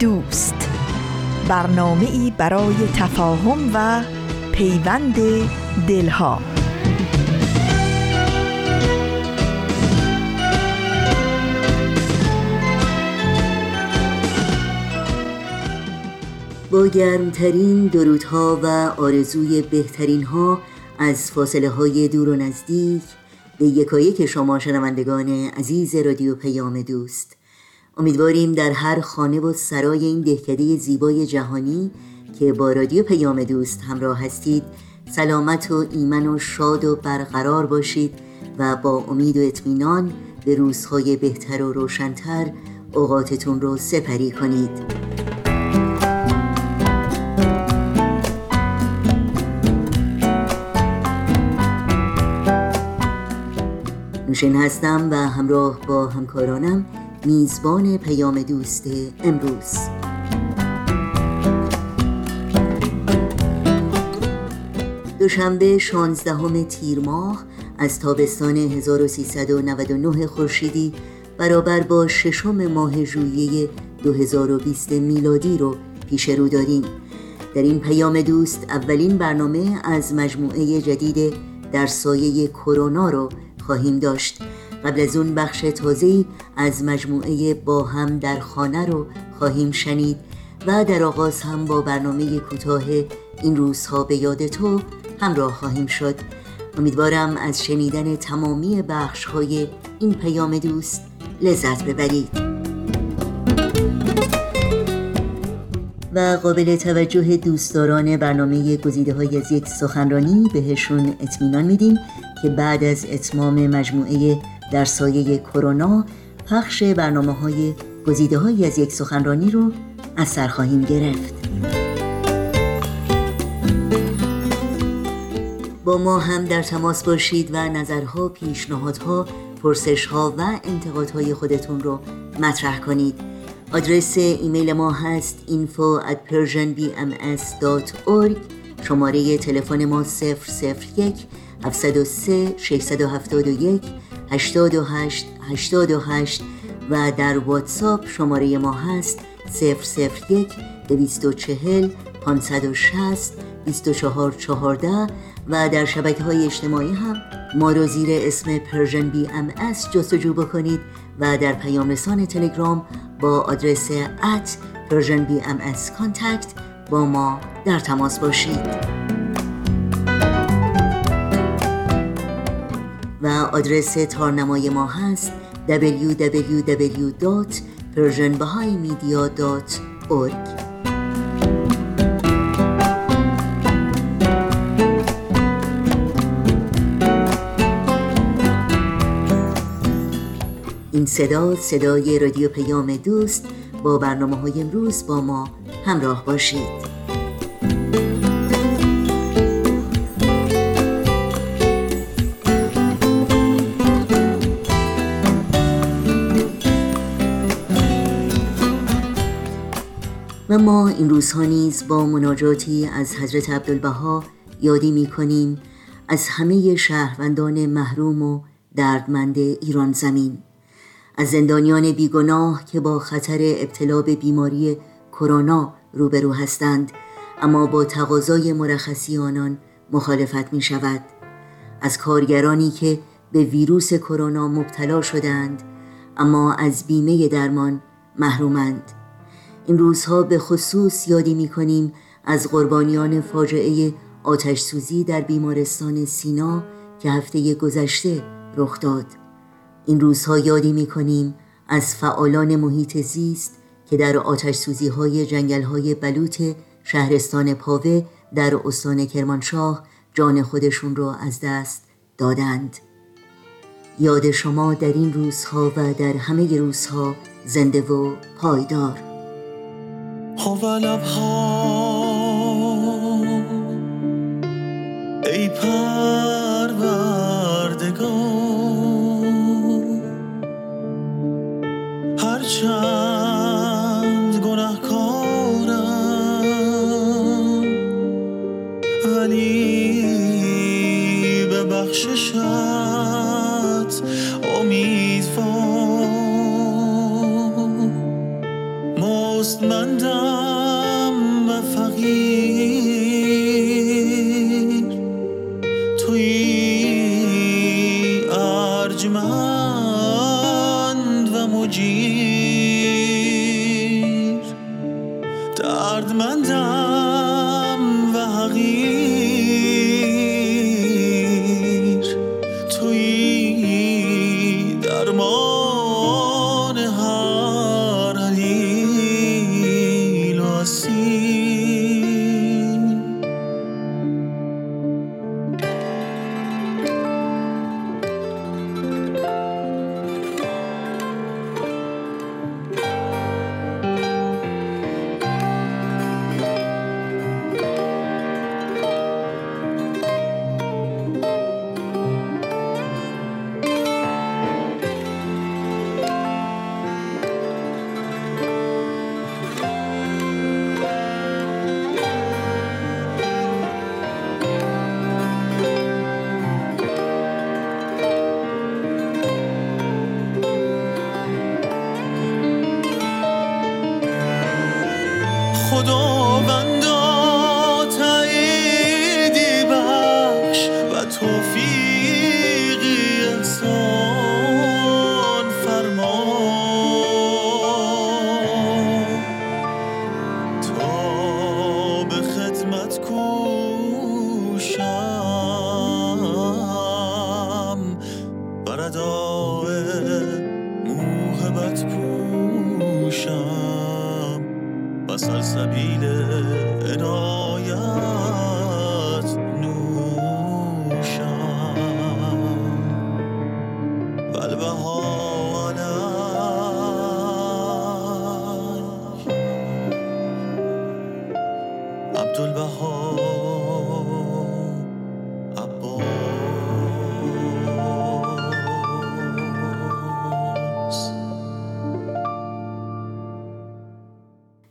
دوست. برنامه ای برای تفاهم و پیوند دلها. با گرمترین درودها و آرزوی بهترین ها از فاصله های دور و نزدیک به یکایک شما شنوندگان عزیز رادیو پیام دوست. امیدواریم در هر خانه و سرای این دهکده زیبای جهانی که با رادیو پیام دوست همراه هستید سلامت و ایمن و شاد و برقرار باشید و با امید و اطمینان به روزهای بهتر و روشنتر اوقاتتون رو سپری کنید. نوشین هستم و همراه با همکارانم میزبان پیام دوست امروز. دوشنبه 16 تیر ماه از تابستان 1399 خورشیدی برابر با ششم ماه ژوئیه 2020 میلادی رو پیش رو داریم. در این پیام دوست اولین برنامه از مجموعه جدید در سایه کرونا رو خواهیم داشت. قبل از اون بخش تازه‌ای از مجموعه با هم در خانه رو خواهیم شنید و در آغاز هم با برنامه کوتاه این روزها به یاد تو همراه خواهیم شد. امیدوارم از شنیدن تمامی بخش های این پیام دوست لذت ببرید. و قابل توجه دوستداران برنامه گزیده های از یک سخنرانی بهشون اطمینان میدیم که بعد از اتمام مجموعه در سایه کرونا پخش برنامه های گزیده های از یک سخنرانی رو از سر خواهیم گرفت. با ما هم در تماس باشید و نظرها، پیشنهادها، پرسشها و انتقادهای خودتون رو مطرح کنید. آدرس ایمیل ما هست info at persianbms.org شماره تلفن ما 001 703 671 828 828 و در واتساپ شماره ما هست 001 240 560 2414 و در شبکه های اجتماعی هم ما رو زیر اسم Persian BMS جستجو بکنید و در پیام رسان تلگرام با آدرس at Persian BMS contact با ما در تماس باشید. آدرس تارنمای ما هست www.persianbahaimedia.org این صدا صدای رادیو پیام دوست با برنامه های امروز با ما همراه باشید. و ما این روزها نیز با مناجاتی از حضرت عبدالبها یادی می کنیم از همه شهروندان محروم و دردمند ایران زمین از زندانیان بیگناه که با خطر ابتلا به بیماری کرونا روبرو هستند اما با تقاضای مرخصی آنان مخالفت می شود از کارگرانی که به ویروس کرونا مبتلا شدند اما از بیمه درمان محرومند. این روزها به خصوص یادی می کنیم از قربانیان فاجعه آتش سوزی در بیمارستان سینا که هفته گذشته رخ داد. این روزها یادی می کنیم از فعالان محیط زیست که در آتش سوزی های جنگل های بلوط شهرستان پاوه در استان کرمانشاه جان خودشون را از دست دادند. یاد شما در این روزها و در همه روزها زنده و پایدار. ای پروردگار هرچند گناهکارم ولی به بخششت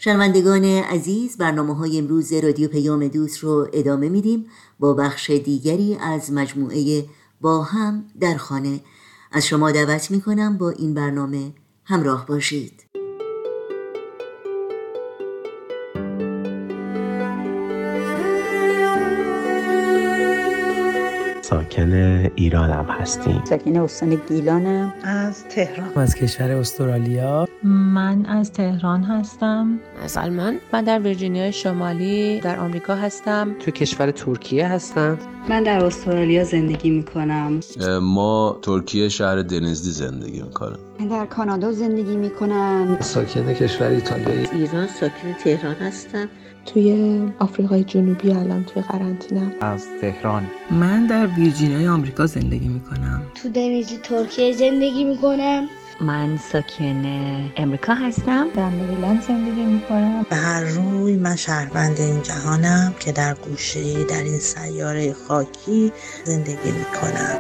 شنوندگان عزیز برنامه های امروز رادیو پیام دوست رو ادامه میدیم با بخش دیگری از مجموعه با هم در خانه. از شما دعوت می‌کنم با این برنامه همراه باشید. ساکن ایرانم هستیم. ساکن استان گیلانم. از تهران. از کشور استرالیا. من از تهران هستم. از آلمان. من در ویرجینیا شمالی در آمریکا هستم. تو کشور ترکیه هستم. من در استرالیا زندگی می کنم ما ترکیه شهر دنزلی زندگی می‌کنم. من در کانادا زندگی می کنم ساکن کشور ایتالیا ایران ساکن تهران هستم. توی آفریقای جنوبی الان توی قرنطینه. از تهران. من در ویرجینیای آمریکا زندگی می کنم تو دنیزی ترکیه زندگی می کنم من ساکن امریکا هستم. در مریلند زندگی می کنم به هر روی من شهروند این جهانم که در گوشه در این سیاره خاکی زندگی می کنم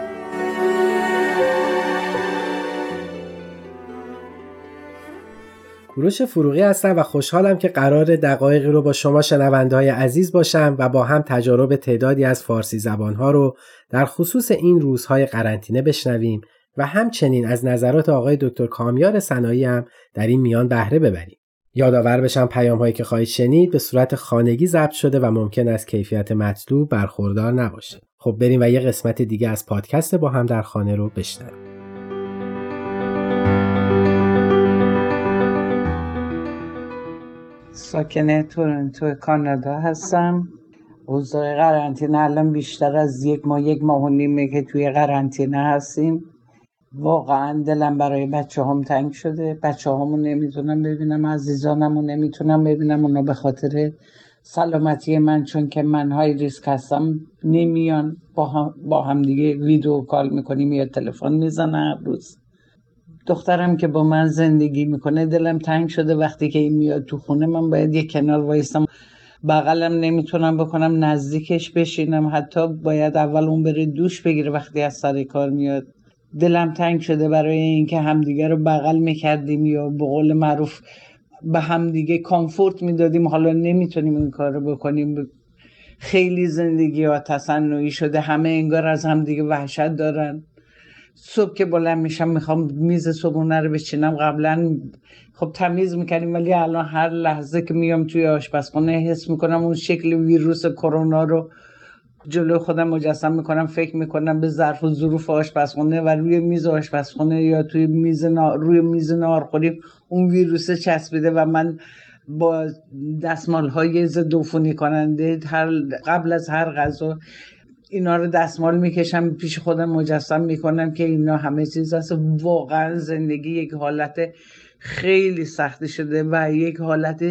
کوروش فروغی هستم و خوشحالم که قرار دقایقی رو با شما شنونده های عزیز باشم و با هم تجارب تعدادی از فارسی زبانها رو در خصوص این روزهای قرنطینه بشنویم. و همچنین از نظرات آقای دکتر کامیار سنایی هم در این میان بهره ببریم. یادآور بشم پیام هایی که خواهید شنید به صورت خانگی ضبط شده و ممکن است کیفیت مطلوب برخوردار نباشه. خب بریم و یه قسمت دیگه از پادکست با هم در خانه رو بشنویم. ساکن تورنتو کانادا هستم اوضاع قرنطینه الان بیشتر از یک ماه یک ماه و نیمه که توی قرنطینه هستیم واقعا دلم برای بچه هم تنگ شده. بچه همو نمی‌تونم ببینم عزیزانمو نمی‌تونم ببینم. اونا به خاطر سلامتی من چون که من های ریسک هستم نمیان. با هم, با هم دیگه ویدیو کال می‌کنیم یا تلفن می‌زنه هر روز. دخترم که با من زندگی می‌کنه دلم تنگ شده. وقتی که این میاد تو خونه من باید یه کنار وایستم. بغلم نمی‌تونم بکنم نزدیکش بشینم. حتی باید اول اون بره دوش بگیره وقتی از سر کار میاد. دلم تنگ شده برای اینکه همدیگه رو بغل می‌کردیم یا به قول معروف به همدیگه کامفورت می‌دادیم. حالا نمی‌تونیم این کار رو بکنیم. خیلی زندگی ها تصنعی شده. همه انگار از همدیگه وحشت دارن. صبح که بلند میشم می‌خوام میز صبحونه رو بچینم. قبلا خب تمیز می‌کردیم ولی الان هر لحظه که میام توی آشپزخونه حس می‌کنم اون شکل ویروس کرونا رو جلو خودم مجسم می‌کنم فکر می‌کنم به ظرف و ظروف آشپزخونه و روی میز آشپزخونه یا توی میز روی میز نارخوری اون ویروس چسبیده و من با دستمال های ضد عفونی کننده هر قبل از هر غذا اینا رو دستمال می‌کشم پیش خودم مجسم می‌کنم که اینا همه چیز هست. واقعا زندگی یک حالت خیلی سختی شده و یک حالت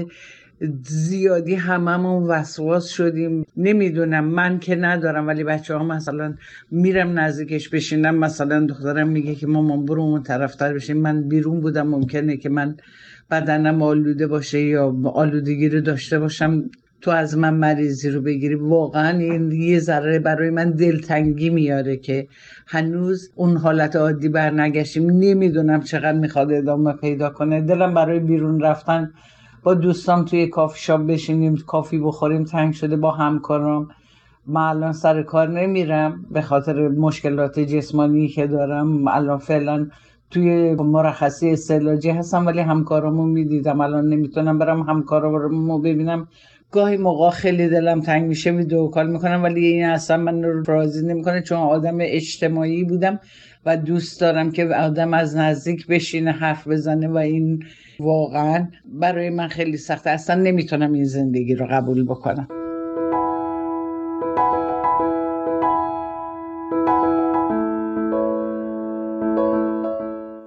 زیادی هممون وسواس شدیم. نمی‌دونم من که ندارم ولی بچه ها مثلا میرم نزدیکش بشینم مثلا دخترم میگه که مامان برو اون طرفتر بشین. من بیرون بودم ممکنه که من بدنم آلوده باشه یا آلودگی رو داشته باشم. تو از من مریضی رو بگیری. واقعا این یه ذره برای من دلتنگی میاره که هنوز اون حالت عادی بر نگشتیم نمی‌دونم چقدر می‌خواد ادامه پیدا کنه. دلم برای بیرون رفتن با دوستام توی کافی شاپ بشینیم کافی بخوریم تنگ شده با همکارام. من الان سر کار نمیرم به خاطر مشکلات جسمانی که دارم. الان فعلا توی مرخصی استعلاجی هستم ولی همکارامو می‌دیدم. الان نمی‌تونم برم همکارامو ببینم. گاهی موقع خیلی دلم تنگ میشه ویدیو کال می‌کنم ولی این اصلا من رو راضی نمی‌کنه چون آدم اجتماعی بودم و دوست دارم که آدم از نزدیک بشینه حرف بزنه و این واقعا برای من خیلی سخته اصلا نمی‌تونم این زندگی رو قبول بکنم.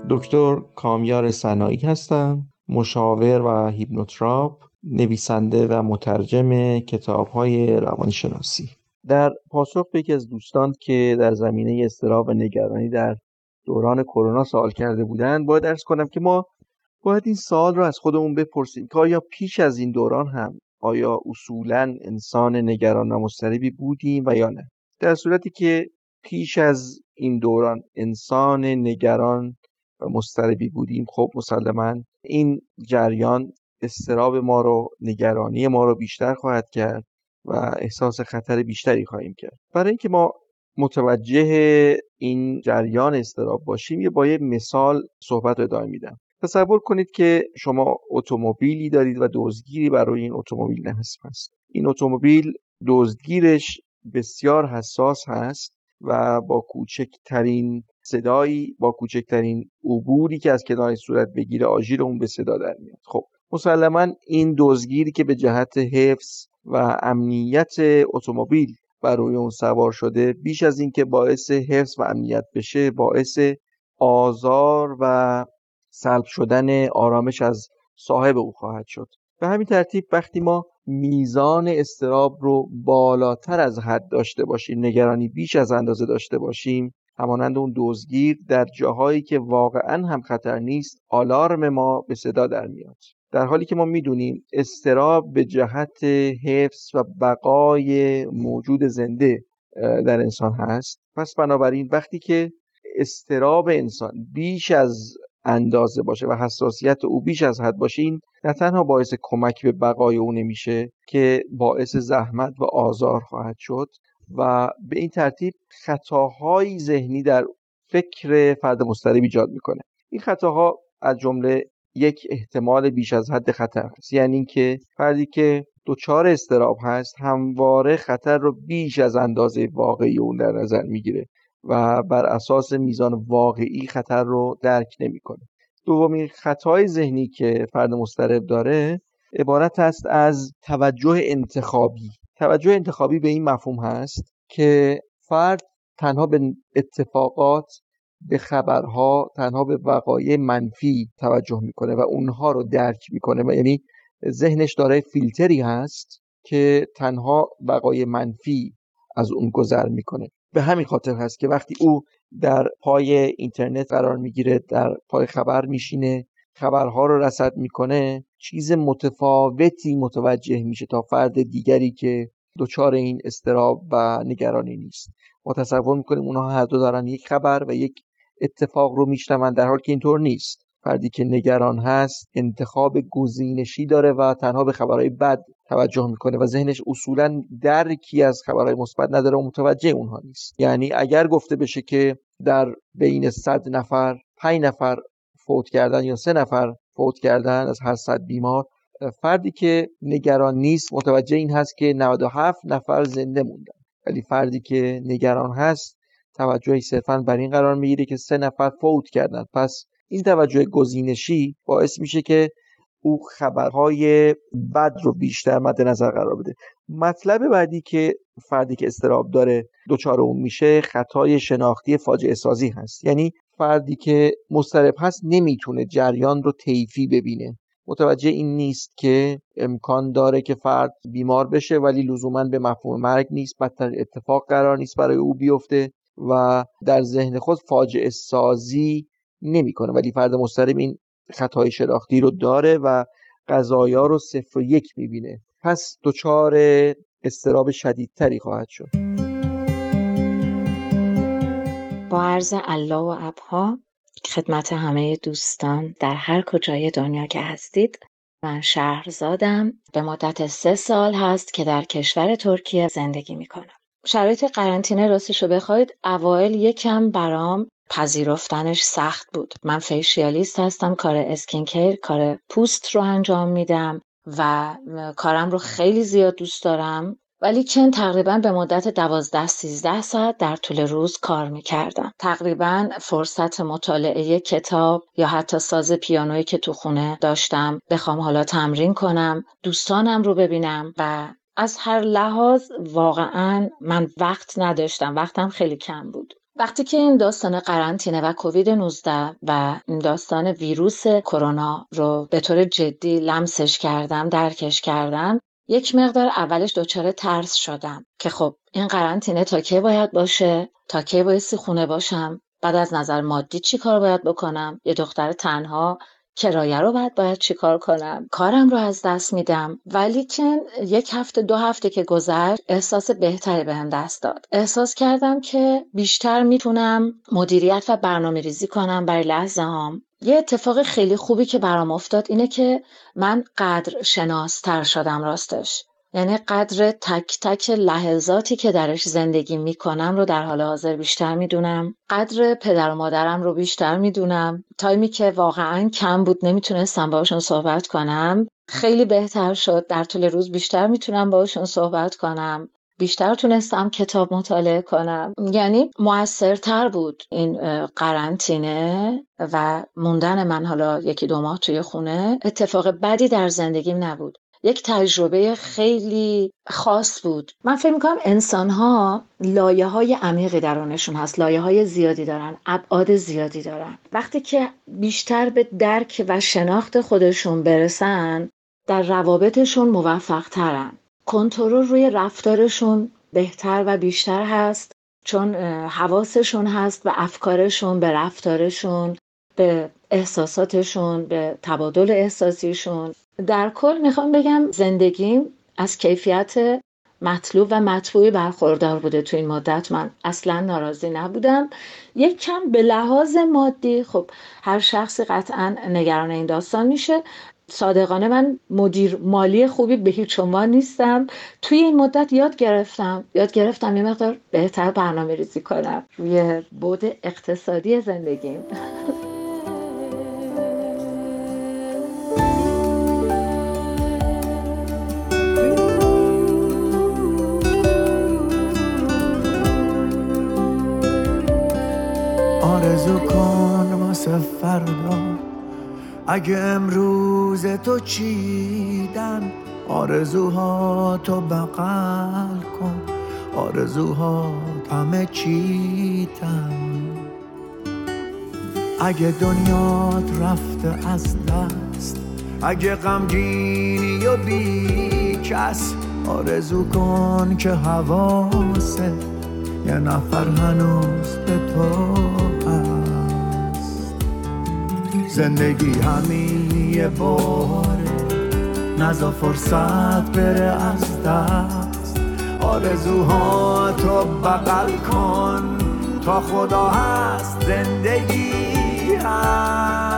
دکتر کامیار سنایی هستم. مشاور و هیپنوتراپ نویسنده و مترجم کتاب های روانشناسی. در پاسخ به یکی از دوستان که در زمینه استراب و نگرانی در دوران کرونا سوال کرده بودند باید ارز کنم که ما باید این سال رو از خودمون بپرسیم که آیا پیش از این دوران هم آیا اصولا انسان نگران و مضطربی بودیم و یا نه؟ در صورتی که پیش از این دوران انسان نگران و مضطربی بودیم خب مسلما این جریان استراب ما رو نگرانی ما رو بیشتر خواهد کرد و احساس خطر بیشتری خواهیم کرد. برای اینکه ما متوجه این جریان استراب باشیم یه با یه مثال صحبت رو ادامه میدم. تصور کنید که شما اتومبیلی دارید و دزدگیری برای این اتومبیل نصب هست. این اتومبیل دزدگیرش بسیار حساس هست و با کوچکترین صدایی با کوچکترین عبوری که از کنار صورت بگیره آژیر اون به صدا در میاد. خب مسلما این دزدگیری که به جهت حفظ و امنیت اتومبیل بر روی اون سوار شده بیش از اینکه باعث حفظ و امنیت بشه باعث آزار و سلب شدن آرامش از صاحب او خواهد شد. به همین ترتیب وقتی ما میزان استراب رو بالاتر از حد داشته باشیم نگرانی بیش از اندازه داشته باشیم همانند اون دزدگیر در جاهایی که واقعا هم خطر نیست آلارم ما به صدا در میاد. در حالی که ما می‌دونیم استراب به جهت حفظ و بقای موجود زنده در انسان هست. پس بنابراین وقتی که استراب انسان بیش از اندازه باشه و حساسیت او بیش از حد باشه این نه تنها باعث کمک به بقای او نمیشه که باعث زحمت و آزار خواهد شد و به این ترتیب خطاهای ذهنی در فکر فرد مضطرب ایجاد می‌کنه. این خطاها از جمله یک احتمال بیش از حد خطر هست. یعنی اینکه فردی که دچار استراب هست همواره خطر رو بیش از اندازه واقعی اون در نظر می‌گیره. و بر اساس میزان واقعی خطر رو درک نمی‌کنه. دومین خطای ذهنی که فرد مضطرب داره عبارت است از توجه انتخابی. توجه انتخابی به این مفهوم هست که فرد تنها به اتفاقات به خبرها تنها به وقایع منفی توجه می‌کنه و اونها رو درک می‌کنه. و یعنی ذهنش داره فیلتری هست که تنها بقای منفی از اون گذر می‌کنه. به همین خاطر هست که وقتی او در پای اینترنت قرار می‌گیره در پای خبر میشینه خبرها رو رصد می‌کنه چیز متفاوتی متوجه میشه تا فرد دیگری که دچار این استراب و نگرانی نیست. ما تصور می‌کنیم اونها هر دو دارن یک خبر و یک اتفاق رو میشنون در حالی که اینطور نیست. فردی که نگران هست انتخاب گزینشی داره و تنها به خبرهای بد توجه می‌کنه و ذهنش اصولا درکی از خبرهای مثبت نداره و متوجه اونها نیست. یعنی اگر گفته بشه که در بین صد نفر پنج نفر فوت کردن یا سه نفر فوت کردن از هر صد بیمار فردی که نگران نیست متوجه این هست که 97 نفر زنده موندن. ولی فردی که نگران هست توجهی صرفا بر این قرار می‌گیره که سه نفر فوت کردن. پس این توجه گزینشی باعث میشه که او خبرهای بد رو بیشتر مد نظر قرار بده. مطلب بعدی که فردی که استراب داره دچار اون میشه خطای شناختی فاجعه سازی هست. یعنی فردی که مضطرب هست نمی‌تونه جریان رو طیفی ببینه. متوجه این نیست که امکان داره که فرد بیمار بشه ولی لزوما به مفهوم مرگ نیست بدتر اتفاق قرار نیست برای او بیفته و در ذهن خود فاجعه سازی نمی‌کنه. ولی فرد مضطرب این خطای شناختی رو داره و قضایا رو صفر و یک می‌بینه. پس دچار استراب شدیدتری خواهد شد. با عرض الله و ابها خدمت همه دوستان در هر کجای دنیا که هستید من شهرزادم. به مدت سه سال هست که در کشور ترکیه زندگی می‌کنم. شرایط قرنطینه راستش رو بخواید اوایل یکم برام پذیرفتنش سخت بود. من فیشیالیست هستم کار اسکین کار پوست رو انجام میدم و کارم رو خیلی زیاد دوست دارم. ولی چند تقریبا به مدت دوازده سیزده ساعت در طول روز کار می‌کردم. تقریبا فرصت مطالعه کتاب یا حتی ساز پیانویی که تو خونه داشتم بخوام حالا تمرین کنم دوستانم رو ببینم و از هر لحاظ واقعا من وقت نداشتم. وقتم خیلی کم بود. وقتی که این داستان قرنطینه و کووید 19 و این داستان ویروس کرونا رو به طور جدی لمسش کردم درکش کردم یک مقدار اولش دچار ترس شدم که خب این قرنطینه تا کی باید باشه؟ تا کی بایستی خونه باشم؟ بعد از نظر مادی چی کار باید بکنم؟ یه دختر تنها کرایه رو باید باید چیکار کنم؟ کارم رو از دست میدم. ولی که یک هفته دو هفته که گذشت احساس بهتری بهم دست داد. احساس کردم که بیشتر می‌تونم مدیریت و برنامه ریزی کنم برای لحظه هام یه اتفاق خیلی خوبی که برام افتاد اینه که من قدر شناستر شدم راستش. یعنی قدر تک تک لحظاتی که درش زندگی می‌کنم رو در حال حاضر بیشتر می‌دونم. قدر پدر و مادرم رو بیشتر می‌دونم. تایمی که واقعا کم بود نمی‌تونستم باشون صحبت کنم. خیلی بهتر شد. در طول روز بیشتر می‌تونم باشون صحبت کنم. بیشتر تونستم کتاب مطالعه کنم. یعنی موثرتر بود این قرنطینه و موندن من حالا یکی دو ماه توی خونه. اتفاق بدی در زندگیم نبود. یک تجربه خیلی خاص بود. من فکر می‌کنم انسان ها لایه های عمیقی درونشون هست. لایه های زیادی دارن ابعاد زیادی دارن. وقتی که بیشتر به درک و شناخت خودشون برسن در روابطشون موفق ترن کنترل روی رفتارشون بهتر و بیشتر هست چون حواسشون هست و افکارشون به رفتارشون به احساساتشون به تبادل احساسیشون. در کل می‌خوام بگم زندگیم از کیفیت مطلوب و مطبوعی برخوردار بوده تو این مدت. من اصلا ناراضی نبودم. یک کم به لحاظ مادی خب هر شخصی قطعا نگران این داستان میشه. صادقانه من مدیر مالی خوبی به هیچ عنوان نیستم. توی این مدت یاد گرفتم. یاد گرفتم یه مقدار بهتر برنامه ریزی کنم. روی بود اقتصادی زندگیم. واسه فردا اگه امروز تو چیدن آرزوها تو بغل کن. آرزوها همه چیتن اگه دنیات رفته از دست اگه غمگینی و بی کس آرزو کن که حواسه. یه نفر هنوز به تو زندگی همین یه باره نزا فرصت بره از دست. آرزوها تو بغل کن. تا خدا هست زندگی هست.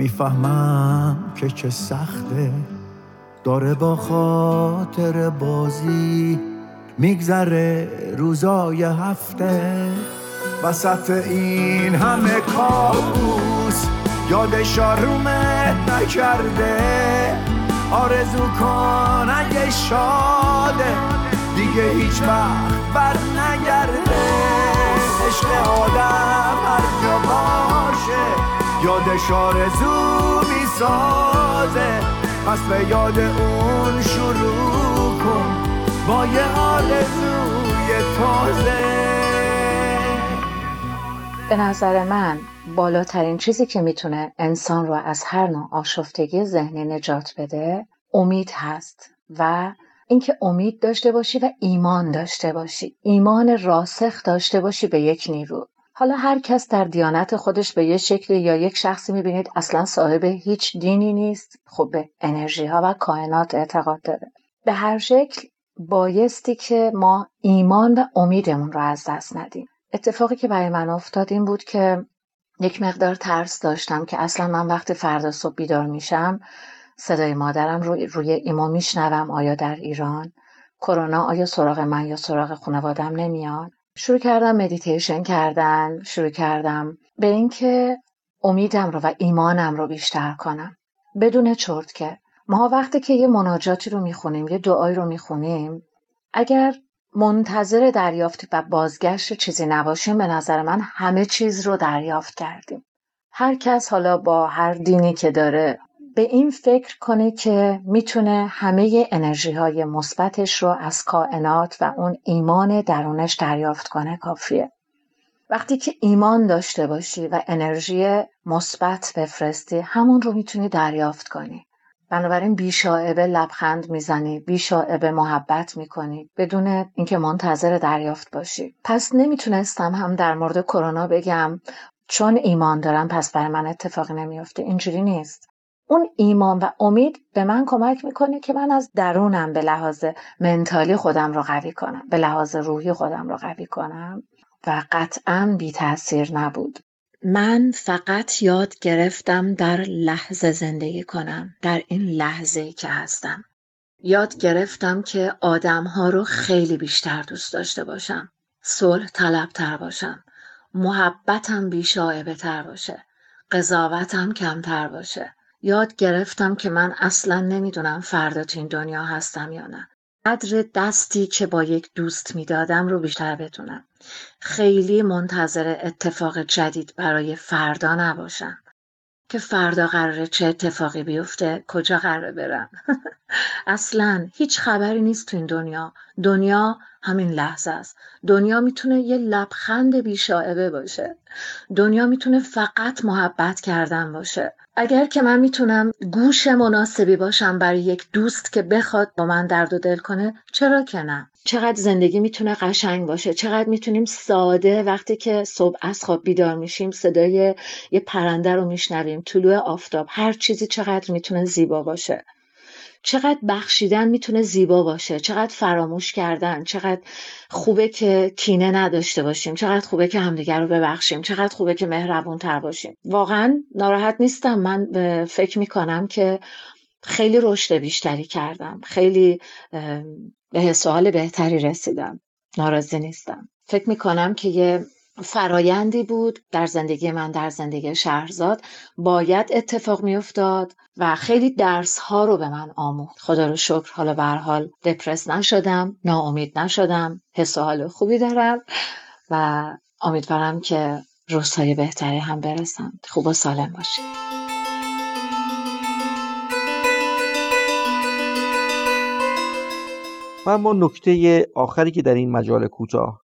می‌فهمم که چه سخته. داره با خاطر بازی میگذره روزای هفته. وسط این همه کابوس یادش آرومت نکرده. آرزو کن اگه شاده دیگه هیچ وقت بر نگرده. عشق آدم هر جا باشه. یادش آرزو می‌سازه. پس به یاد اون شروع کن. با یه آرزوی تازه. به نظر من بالاترین چیزی که می‌تونه انسان رو از هر نوع آشفتگی ذهنی نجات بده امید هست و اینکه امید داشته باشی و ایمان داشته باشی. ایمان راسخ داشته باشی به یک نیرو. حالا هر کس در دیانت خودش به یه شکل یا یک شخصی می‌بینید اصلا صاحب هیچ دینی نیست. خب به انرژی ها و کائنات اعتقاد داره. به هر شکل بایستی که ما ایمان و امیدمون رو از دست ندیم. اتفاقی که برای من افتاد این بود که یک مقدار ترس داشتم که اصلا من وقتی فردا صبح بیدار میشم صدای مادرم روی, روی ایما میشنوم آیا در ایران؟ کرونا آیا سراغ من یا سراغ خانوادم نمیاد؟ شروع کردم مدیتیشن کردن شروع کردم به اینکه امیدم رو و ایمانم رو بیشتر کنم. بدون شرط ما وقتی که یه مناجاتی رو می‌خونیم یه دعایی رو می‌خونیم اگر منتظر دریافتی و بازگشت چیزی نباشیم به نظر من همه چیز رو دریافت کردیم. هر کس حالا با هر دینی که داره به این فکر کنه که می‌تونه همه انرژی های مثبتش رو از کائنات و اون ایمان درونش دریافت کنه کافیه. وقتی که ایمان داشته باشی و انرژی مثبت بفرستی همون رو می‌تونی دریافت کنی. بنابراین بیشاعبه لبخند می‌زنی بیشاعبه محبت می‌کنی بدون اینکه منتظر دریافت باشی پس نمی‌تونستم هم در مورد کرونا بگم چون ایمان دارم پس بر من اتفاقی نمیافته اینجوری نیست اون ایمان و امید به من کمک می‌کنه که من از درونم به لحاظ منتالی خودم رو قوی کنم به لحاظ روحی خودم رو قوی کنم و قطعا بی تاثیر نبود. من فقط یاد گرفتم در لحظه زندگی کنم در این لحظه که هستم. یاد گرفتم که آدم ها رو خیلی بیشتر دوست داشته باشم صلح طلبتر باشم محبتم بیشایبه تر باشه قضاوتم کمتر باشه. یاد گرفتم که من اصلا نمی‌دونم فردا تو این دنیا هستم یا نه. قدر دستی که با یک دوست می‌دادم رو بیشتر بدونم. خیلی منتظر اتفاق جدید برای فردا نباشم. که فردا قراره چه اتفاقی بیفته کجا قراره برم. اصلا هیچ خبری نیست تو این دنیا. دنیا همین لحظه است. دنیا می‌تونه یه لبخند بیشاعبه باشه. دنیا می‌تونه فقط محبت کردن باشه. اگر که من می‌تونم گوش مناسبی باشم برای یک دوست که بخواد با من درد و دل کنه چرا که نه؟ چقدر زندگی می‌تونه قشنگ باشه؟ چقدر می‌تونیم ساده وقتی که صبح از خواب بیدار میشیم صدای یه پرنده رو میشنویم طلوع آفتاب هر چیزی چقدر می‌تونه زیبا باشه. چقدر بخشیدن می‌تونه زیبا باشه چقدر فراموش کردن چقدر خوبه که کینه نداشته باشیم چقدر خوبه که همدیگر رو ببخشیم چقدر خوبه که مهربون تر باشیم. واقعا ناراحت نیستم. من فکر می‌کنم که خیلی رشد بیشتری کردم. خیلی به سوال بهتری رسیدم. ناراضی نیستم. فکر می‌کنم که یه فرایندی بود در زندگی من در زندگی شهرزاد. باید اتفاق میافتاد و خیلی درس ها رو به من آموخت. خدا رو شکر حالا به حال دپرس نشدم ناامید نشدم. حس و حال خوبی دارم و امیدوارم که روزهای بهتری هم برسم. خوب و سالم باشید. و اما نکته آخری که در این مجال کوتاه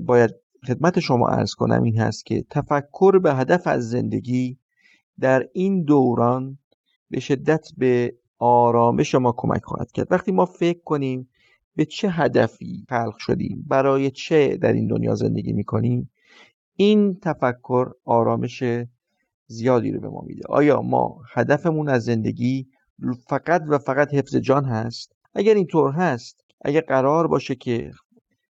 باید خدمت شما ارز کنم این هست که تفکر به هدف از زندگی در این دوران به شدت به آرامش ما کمک خواهد کرد. وقتی ما فکر کنیم به چه هدفی خلق شدیم برای چه در این دنیا زندگی می‌کنیم این تفکر آرامش زیادی رو به ما میده. آیا ما هدفمون از زندگی فقط و فقط حفظ جان هست؟ اگر اینطور هست اگر قرار باشه که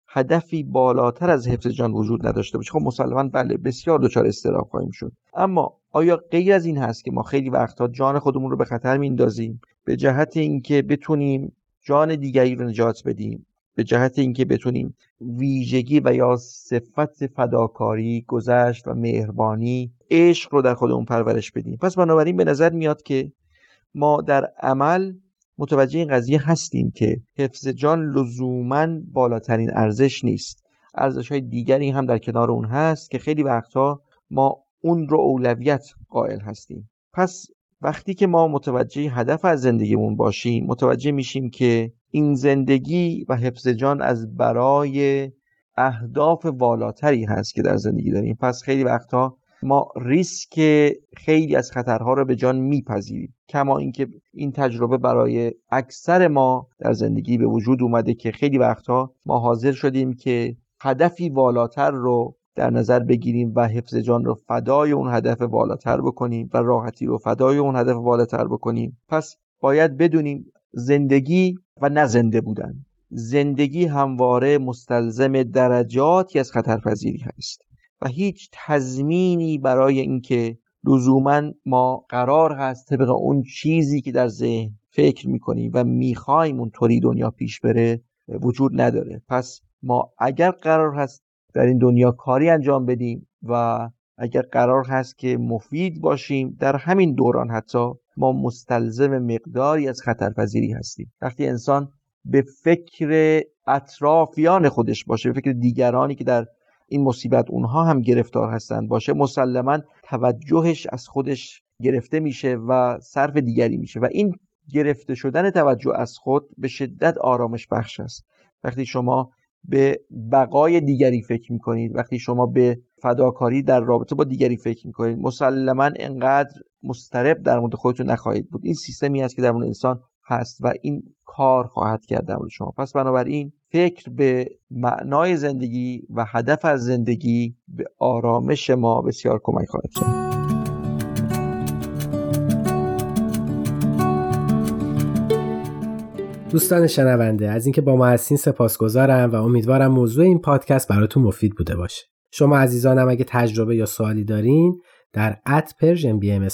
هدفی بالاتر از حفظ جان وجود نداشته باشه. خب مسلما بله بسیار دچار استراب خواهیم شد. اما آیا غیر از این هست که ما خیلی وقتها جان خودمون رو به خطر میندازیم به جهت اینکه بتونیم جان دیگری رو نجات بدیم به جهت اینکه بتونیم ویژگی و یا صفت فداکاری گذشت و مهربانی عشق رو در خودمون پرورش بدیم. پس بنابراین به نظر میاد که ما در عمل متوجه این قضیه هستیم که حفظ جان لزوما بالاترین ارزش نیست. ارزش های دیگری هم در کنار اون هست که خیلی وقتها ما اون رو اولویت قائل هستیم. پس وقتی که ما متوجه هدف از زندگیمون باشیم متوجه میشیم که این زندگی و حفظ جان از برای اهداف والاتری هست که در زندگی داریم. پس خیلی وقتها ما ریسک خیلی از خطرها رو به جان میپذیریم. کما اینکه این تجربه برای اکثر ما در زندگی به وجود اومده که خیلی وقتها ما حاضر شدیم که هدفی والاتر رو در نظر بگیریم و حفظ جان رو فدای اون هدف بالاتر بکنیم و راحتی رو فدای اون هدف بالاتر بکنیم. پس باید بدونیم زندگی و نه بودن. زندگی همواره مستلزم درجاتی از خطرپذیری هست. و هیچ تضمینی برای اینکه لزوما ما قرار هست طبق اون چیزی که در ذهن فکر می‌کنیم و می‌خوایم اونطوری دنیا پیش بره وجود نداره. پس ما اگر قرار هست در این دنیا کاری انجام بدیم و اگر قرار هست که مفید باشیم در همین دوران حتی ما مستلزم مقداری از خطرپذیری هستیم. وقتی انسان به فکر اطرافیان خودش باشه به فکر دیگرانی که در این مصیبت اونها هم گرفتار هستند. باشه مسلما توجهش از خودش گرفته میشه و صرف دیگری میشه و این گرفته شدن توجه از خود به شدت آرامش بخش است. وقتی شما به بقای دیگری فکر می‌کنید وقتی شما به فداکاری در رابطه با دیگری فکر می‌کنید مسلما انقدر مسترب در مورد خودتون نخواهید بود. این سیستمی است که در مورد انسان هست و این کار خواهد کرد در مورد شما. پس بنابراین فکر به معنای زندگی و هدف از زندگی به آرامش ما بسیار کمک خواهد کرد. دوستان شنونده از اینکه با ما هستین سپاسگزارم و امیدوارم موضوع این پادکست براتون مفید بوده باشه. شما عزیزانم اگه تجربه یا سوالی دارین در at Persian BM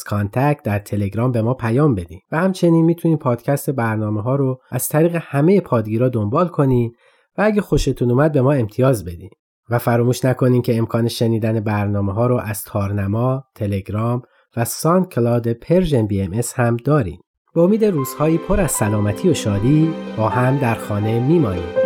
در تلگرام به ما پیام بدین. و همچنین می‌تونین پادکست برنامه ها رو از طریق همه پادگیرا دنبال کنین و اگه خوشتون اومد به ما امتیاز بدین و فراموش نکنین که امکان شنیدن برنامه ها رو از تارنما، تلگرام و SoundCloud Persian BM هم دارین. به امید روزهایی پر از سلامتی و شادی با هم در خانه میمانیم.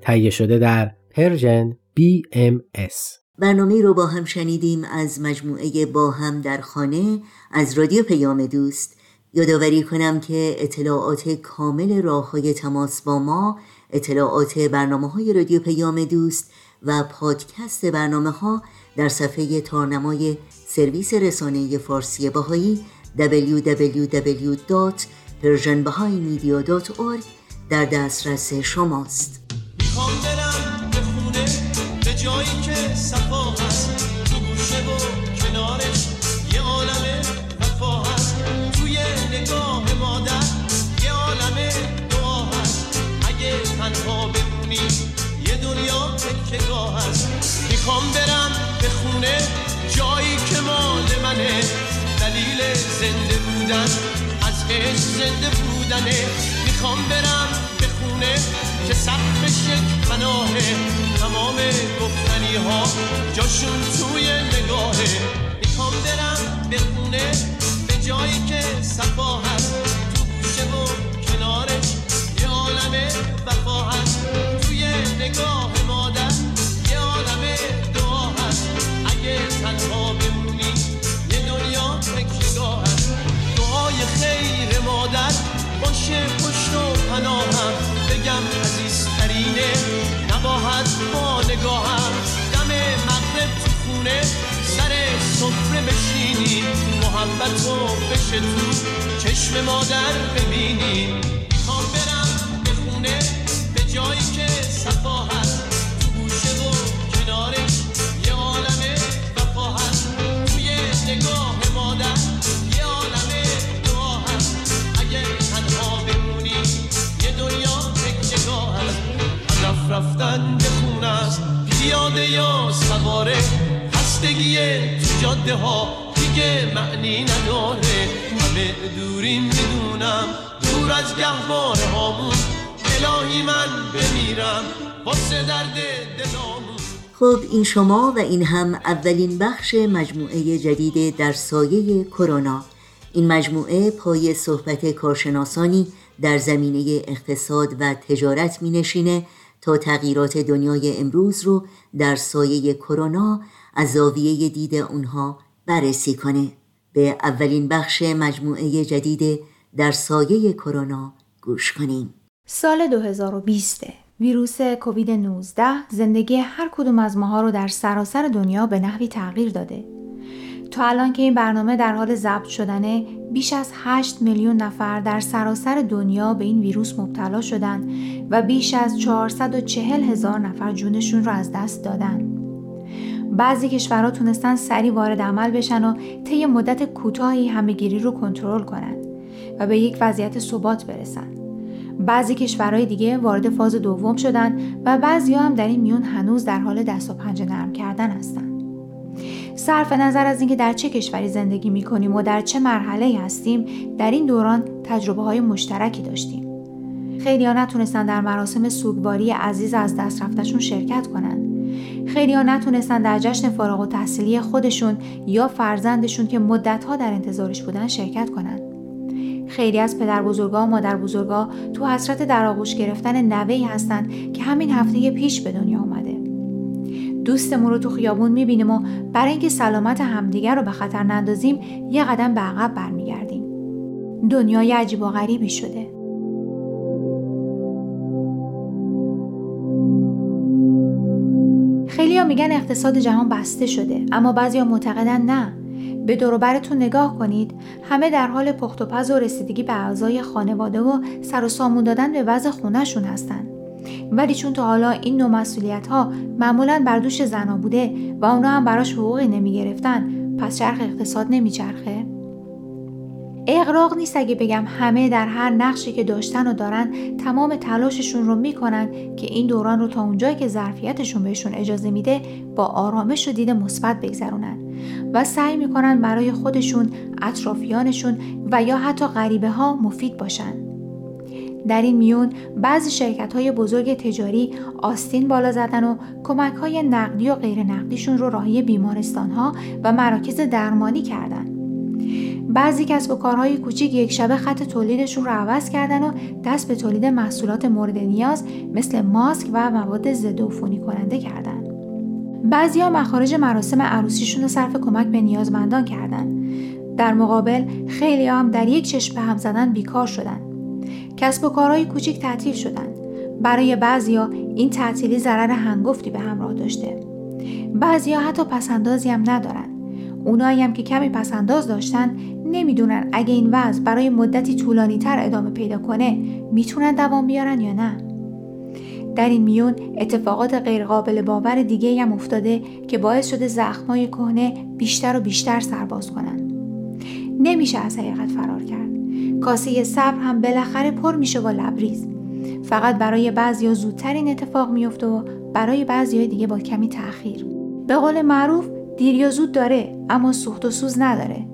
تهیه شده در Persian BMS برنامه رو با هم شنیدیم از مجموعه با هم در خانه از رادیو پیام دوست یادآوری کنم که اطلاعات کامل راه های تماس با ما اطلاعات برنامه های رادیو پیام دوست و پادکست برنامه ها در صفحه تارنمای سرویس رسانه فارسی باهایی www.persianbahaimedia.org در دسترس شماست. می‌خوام برم به خونه به جایی که صفا هست تو گوشه و دنیا تکگاه هست می‌خوام برم به خونه جایی که مال منه. دلیل زنده بودن از عشق زنده بودنه. می‌خوام برم به خونه که سقفش یک پناهه. تمام ها جاشون توی نگاهه. می‌خوام برم به خونه به جایی که صفا هست. تو گوشه و کنارش یه عالم وفا هست. توی نگاه محبت رو بشه تو. چشم مادر ببینی. می‌خوام برم به خونه به جایی که صفا هست. تو گوشه و کنارش یه عالم وفا هست. توی نگاه مادر یه عالم دعا هست. اگه تنها بمونی یه دنیا تکیگاه هست. هدف رفتن به خونه است. پیاده یا سواره خستگی تو جاده ها دیگه معنی نداره. همه دوریم می‌دونم. دور از گهواره هامون. الهی من بمیرم. واسه درد دلامون. خب این شما و این هم اولین بخش مجموعه جدید در سایه کرونا. این مجموعه پای صحبت کارشناسانی در زمینه اقتصاد و تجارت می نشینه تا تغییرات دنیای امروز رو در سایه کرونا از زاویه دید اونها بررسی کنه به اولین بخش مجموعه جدید در سایه کرونا گوش کنیم سال 2020 ویروس کووید 19 زندگی هر کدوم از ماها رو در سراسر دنیا به نحوی تغییر داده. تا الان که این برنامه در حال ضبط شدنه بیش از 8 میلیون نفر در سراسر دنیا به این ویروس مبتلا شدن و بیش از 440 هزار نفر جونشون رو از دست دادن. بعضی کشورها تونستن سریع وارد عمل بشن و طی مدت کوتاهی همهگیری رو کنترل کنند و به یک وضعیت ثبات برسن. بعضی کشورهای دیگه وارد فاز دوم شدن و بعضی هم در این میون هنوز در حال دست و پنجه نرم کردن هستن. صرف نظر از اینکه در چه کشوری زندگی می کنیم و در چه مرحله هستیم در این دوران تجربه های مشترکی داشتیم. خیلی ها نتونستن در مراسم سوگواری عزیز از دست رفتشون شرکت کنند. خیلی ها نتونستن در جشن فارغ و تحصیلی خودشون یا فرزندشون که مدتها در انتظارش بودن شرکت کنند. خیلی از پدر بزرگا و مادر بزرگا تو حسرت در آغوش گرفتن نوهی هستند که همین هفته پیش به دنیا آمده. دوستمون رو تو خیابون می‌بینیم و برای اینکه سلامت همدیگر رو به خطر نندازیم یه قدم به عقب برمیگردیم. دنیای عجیب و غریبی شده. میگن اقتصاد جهان بسته شده اما بعضی ها معتقدن نه به دوروبرتون نگاه کنید همه در حال پخت و پز و رسیدگی به اعضای خانواده و سر و سامون دادن به وضع خونهشون هستن ولی چون تا حالا این نوع مسئولیت ها معمولا بر دوش زنا بوده و اونا هم براش حقوقی نمی گرفتن پس چرخ اقتصاد نمی چرخه؟ اقراق نیست اگه بگم همه در هر نقشی که داشتن و دارن تمام تلاششون رو می‌کنن که این دوران رو تا اونجایی که ظرفیتشون بهشون اجازه میده با آرامش و دید مثبت بگذرونن و سعی می‌کنن برای خودشون، اطرافیانشون و یا حتی غریبه ها مفید باشن. در این میون بعضی شرکت های بزرگ تجاری آستین بالا زدن و کمک های نقدی و غیر نقدیشون رو راهی بیمارستان ها و مراکز درمانی کردن. بعضی کسب و کارهای کوچیک یک شبه خط تولیدشون رو عوض کردن و دست به تولید محصولات مورد نیاز مثل ماسک و مواد ضد عفونی کننده کردن. بعضی ها مخارج مراسم عروسیشون رو صرف کمک به نیازمندان کردن. در مقابل خیلی هم در یک چشم به هم زدن بیکار شدن. کسب و کارهای کوچیک تعطیل شدن. برای بعضیا این تعطیلی ضرر هنگفتی به همراه داشته. بعضیا حتی پسندازی هم ندارن. اونایی هم که کمی پسنداز داشتن نمی‌دونن اگه این وضع برای مدتی طولانی تر ادامه پیدا کنه می‌تونن دوام بیارن یا نه. در این میون اتفاقات غیرقابل باور دیگه هم افتاده که باعث شده زخمای کهنه بیشتر و بیشتر سرباز کنن. نمیشه از حقیقت فرار کرد. کاسه صبر هم بالاخره پر میشه با لبریز. فقط برای بعضیا زودتر این اتفاق میفته و برای بعضی دیگه با کمی تاخیر. به قول معروف دیر یا زود داره اما سوخت و سوز نداره.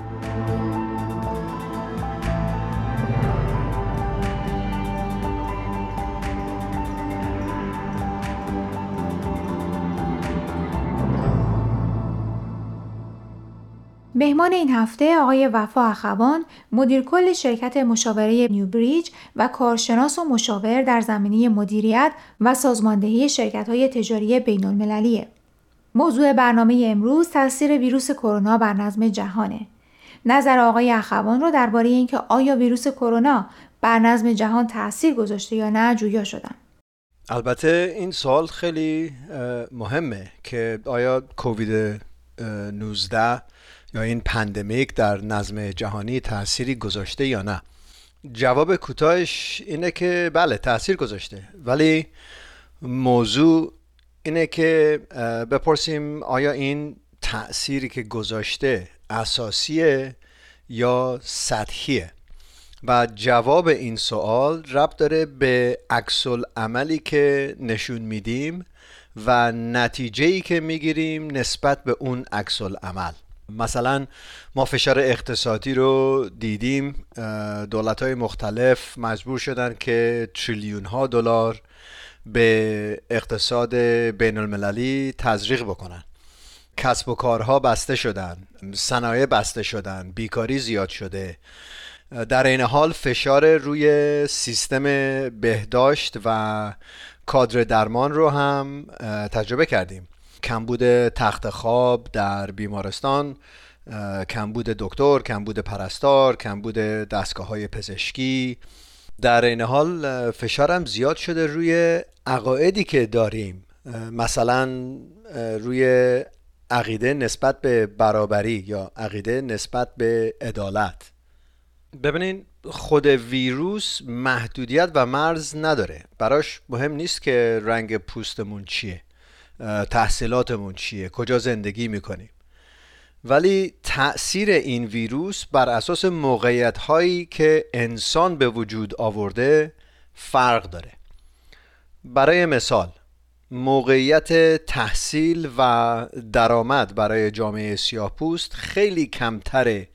مهمان این هفته آقای وفا اخوان مدیر کل شرکت مشاوره نیوبریج و کارشناس و مشاور در زمینه مدیریت و سازماندهی شرکت های تجاری بین المللیه. موضوع برنامه امروز تاثیر ویروس کرونا بر نظم جهانه. نظر آقای اخوان رو درباره اینکه آیا ویروس کرونا بر نظم جهان تاثیر گذاشته یا نه جویا شدم. البته این سوال خیلی مهمه که آیا کووید 19 یا این پندمیک در نظم جهانی تأثیری گذاشته یا نه؟ جواب کوتاهش اینه که بله تاثیر گذاشته. ولی موضوع اینه که بپرسیم آیا این تأثیری که گذاشته اساسیه یا سطحیه؟ و جواب این سوال ربط داره به عکس عملی که نشون میدیم و نتیجه ای که می‌گیریم نسبت به اون عکس عمل مثلا ما فشار اقتصادی رو دیدیم دولت های مختلف مجبور شدن که تریلیون ها دلار به اقتصاد بین المللی تزریق بکنن. کسب و کارها بسته شدن صنایع بسته شدن بیکاری زیاد شده. در این حال فشار روی سیستم بهداشت و کادر درمان رو هم تجربه کردیم. کمبود تخت خواب در بیمارستان کمبود دکتر کمبود پرستار کمبود دستگاه های پزشکی. در این حال فشارم زیاد شده روی عقایدی که داریم. مثلا روی عقیده نسبت به برابری یا عقیده نسبت به عدالت. ببینین خود ویروس محدودیت و مرز نداره. براش مهم نیست که رنگ پوستمون چیه. تحصیلاتمون چیه؟ کجا زندگی می‌کنیم؟ ولی تأثیر این ویروس بر اساس موقعیت هایی که انسان به وجود آورده فرق داره. برای مثال موقعیت تحصیل و درآمد برای جامعه سیاه پوست خیلی کمتره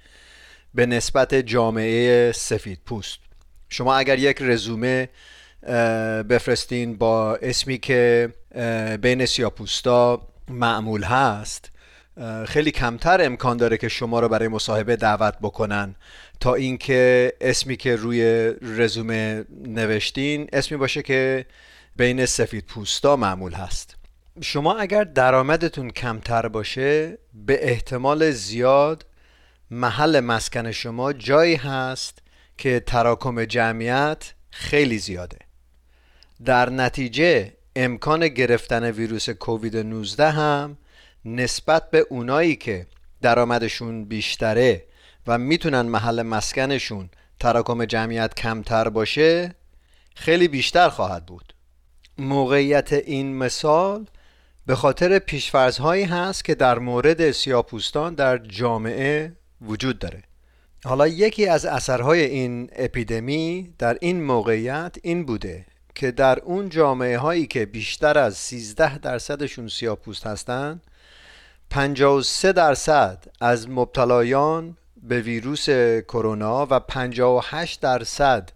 به نسبت جامعه سفید پوست شما اگر یک رزومه بفرستین با اسمی که بین سیاپوستا معمول هست. خیلی کمتر امکان داره که شما رو برای مصاحبه دعوت بکنن. تا اینکه اسمی که روی رزومه نوشتین اسمی باشه که بین سفید پوستا معمول هست. شما اگر درآمدتون کمتر باشه به احتمال زیاد محل مسکن شما جایی هست که تراکم جمعیت خیلی زیاده. در نتیجه امکان گرفتن ویروس کووید 19 هم نسبت به اونایی که درآمدشون بیشتره و می‌تونن محل مسکنشون تراکم جمعیت کمتر باشه خیلی بیشتر خواهد بود. موقعیت این مثال به خاطر پیشفرزهایی هست که در مورد سیاپوستان در جامعه وجود داره. حالا یکی از اثرهای این اپیدمی در این موقعیت این بوده که در اون جامعه هایی که بیشتر از 13 درصدشون سیاپوست هستند 53 درصد از مبتلایان به ویروس کرونا و 58 درصد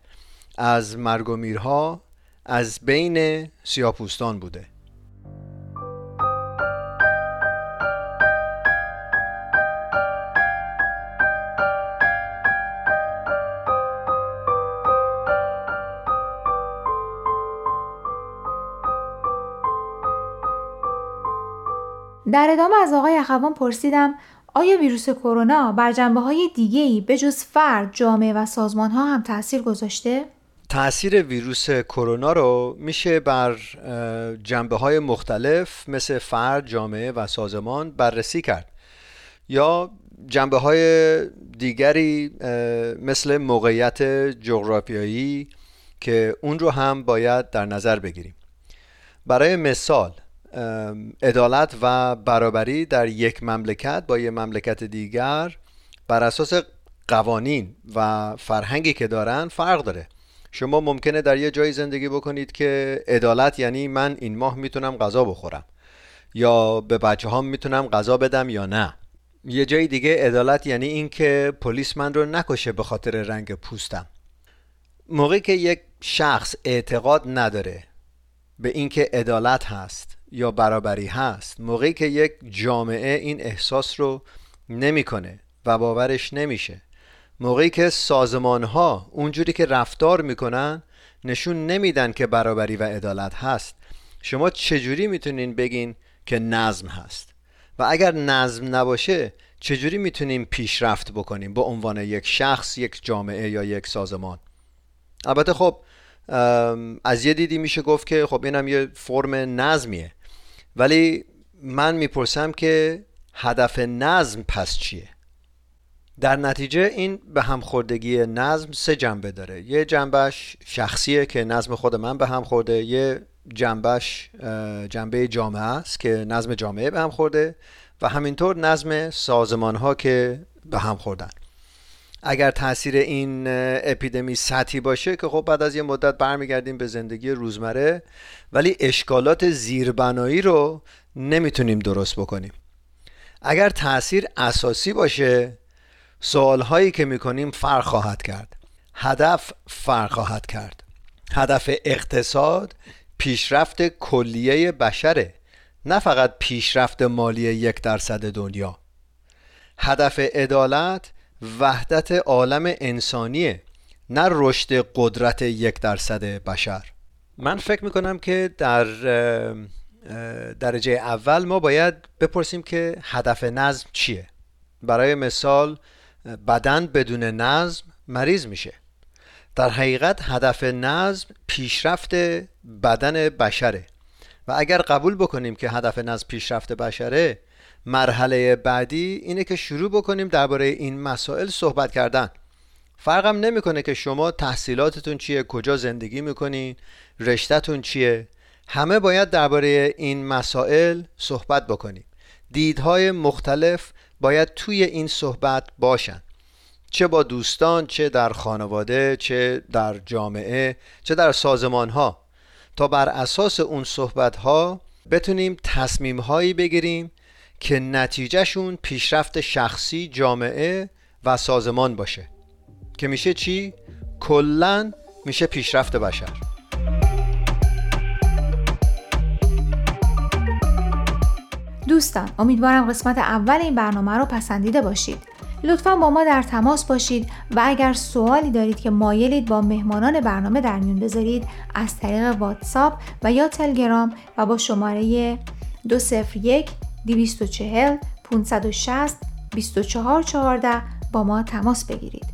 از مرگ و میرها از بین سیاپوستان بوده. در ادامه از آقای اخوان پرسیدم آیا ویروس کرونا بر جنبه های دیگه ای به جز فرد، جامعه و سازمان ها هم تاثیر گذاشته؟ تاثیر ویروس کرونا رو میشه بر جنبه های مختلف مثل فرد، جامعه و سازمان بررسی کرد یا جنبه های دیگری مثل موقعیت جغرافیایی که اون رو هم باید در نظر بگیریم برای مثال عدالت و برابری در یک مملکت با یک مملکت دیگر بر اساس قوانین و فرهنگی که دارن فرق داره. شما ممکنه در یه جایی زندگی بکنید که عدالت یعنی من این ماه می‌تونم غذا بخورم یا به بچه هم می‌تونم غذا بدم یا نه. یه جای دیگه عدالت یعنی اینکه پلیس من رو نکشه به خاطر رنگ پوستم. موقعی که یک شخص اعتقاد نداره به اینکه عدالت هست یا برابری هست موقعی که یک جامعه این احساس رو نمی‌کنه و باورش نمیشه. موقعی که سازمان ها اونجوری که رفتار می‌کنن نشون نمیدن که برابری و عدالت هست. شما چجوری می‌تونین بگین که نظم هست؟ و اگر نظم نباشه چجوری می‌تونیم پیشرفت بکنیم به عنوان یک شخص یک جامعه یا یک سازمان؟ البته خب از یه دیدی میشه گفت که خب اینم یه فرم نظمیه. ولی من می‌پرسم که هدف نظم پس چیه؟ در نتیجه این به همخوردگی نظم سه جنبه داره. یه جنبش شخصیه که نظم خود من به هم خورده. یه جنبش جنبه جامعه است که نظم جامعه به هم خورده و همینطور نظم سازمان ها که به هم خوردن. اگر تاثیر این اپیدمی سطحی باشه که خب بعد از یه مدت برمیگردیم به زندگی روزمره ولی اشکالات زیربنایی رو نمی‌تونیم درست بکنیم. اگر تاثیر اساسی باشه سوال هایی که می‌کنیم فرق خواهد کرد. هدف فرق خواهد کرد. هدف اقتصاد پیشرفت کلیه بشره نه فقط پیشرفت مالی یک درصد دنیا. هدف عدالت وحدت عالم انسانیه نه رشد قدرت یک درصد بشر. من فکر می‌کنم که در درجه اول ما باید بپرسیم که هدف نظم چیه. برای مثال بدن بدون نظم مریض میشه. در حقیقت هدف نظم پیشرفت بدن بشره. و اگر قبول بکنیم که هدف نظم پیشرفت بشره مرحله بعدی اینه که شروع بکنیم درباره این مسائل صحبت کردن. فرقم نمی‌کنه که شما تحصیلاتتون چیه کجا زندگی می‌کنین رشتهتون چیه. همه باید درباره این مسائل صحبت بکنیم. دیدهای مختلف باید توی این صحبت باشن. چه با دوستان چه در خانواده چه در جامعه چه در سازمان ها تا بر اساس اون صحبت ها بتونیم تصمیم هایی بگیریم که نتیجهشون پیشرفت شخصی جامعه و سازمان باشه. که میشه چی؟ کلا میشه پیشرفت بشر. دوستان امیدوارم قسمت اول این برنامه رو پسندیده باشید. لطفا با ما در تماس باشید و اگر سوالی دارید که مایلید با مهمانان برنامه در میون بذارید از طریق واتساپ و یا تلگرام و با شماره 201 240 560 2414 با ما تماس بگیرید.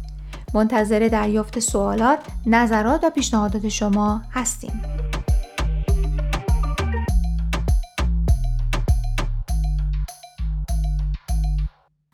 منتظر دریافت سوالات، نظرات و پیشنهادات شما هستیم.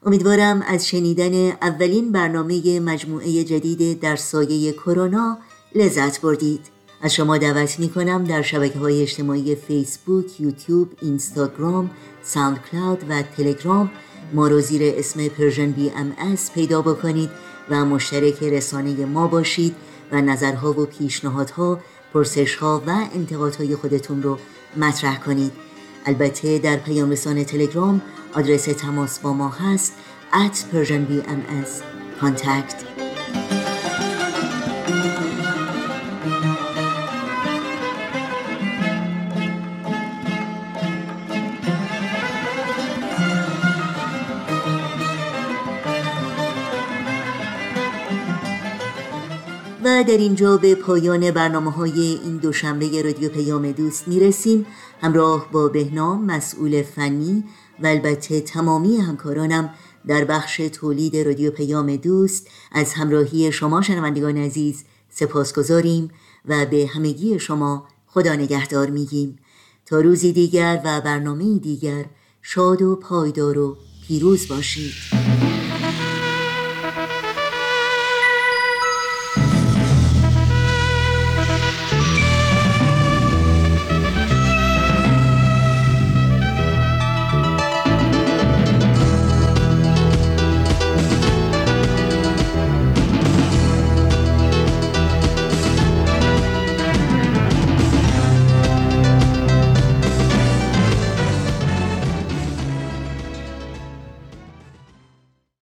امیدوارم از شنیدن اولین برنامه مجموعه جدید در سایه کرونا لذت بردید. از شما دعوت می کنم در شبکه های اجتماعی فیسبوک، یوتیوب، اینستاگرام، ساوند کلاود و تلگرام ما رو زیر اسم Persian BMS پیدا بکنید و مشترک رسانه ما باشید و نظرها و پیشنهادها، پرسشها و انتقادهای خودتون رو مطرح کنید. البته در پیام رسان تلگرام آدرس تماس با ما هست at Persian BMS contact در اینجا به پایان برنامه های این دوشنبه رادیو پیام دوست می‌رسیم. همراه با بهنام مسئول فنی و البته تمامی همکارانم در بخش تولید رادیو پیام دوست از همراهی شما شنوندگان عزیز سپاس گذاریم و به همگی شما خدا نگهدار میگیم. تا روزی دیگر و برنامه دیگر شاد و پایدار و پیروز باشید.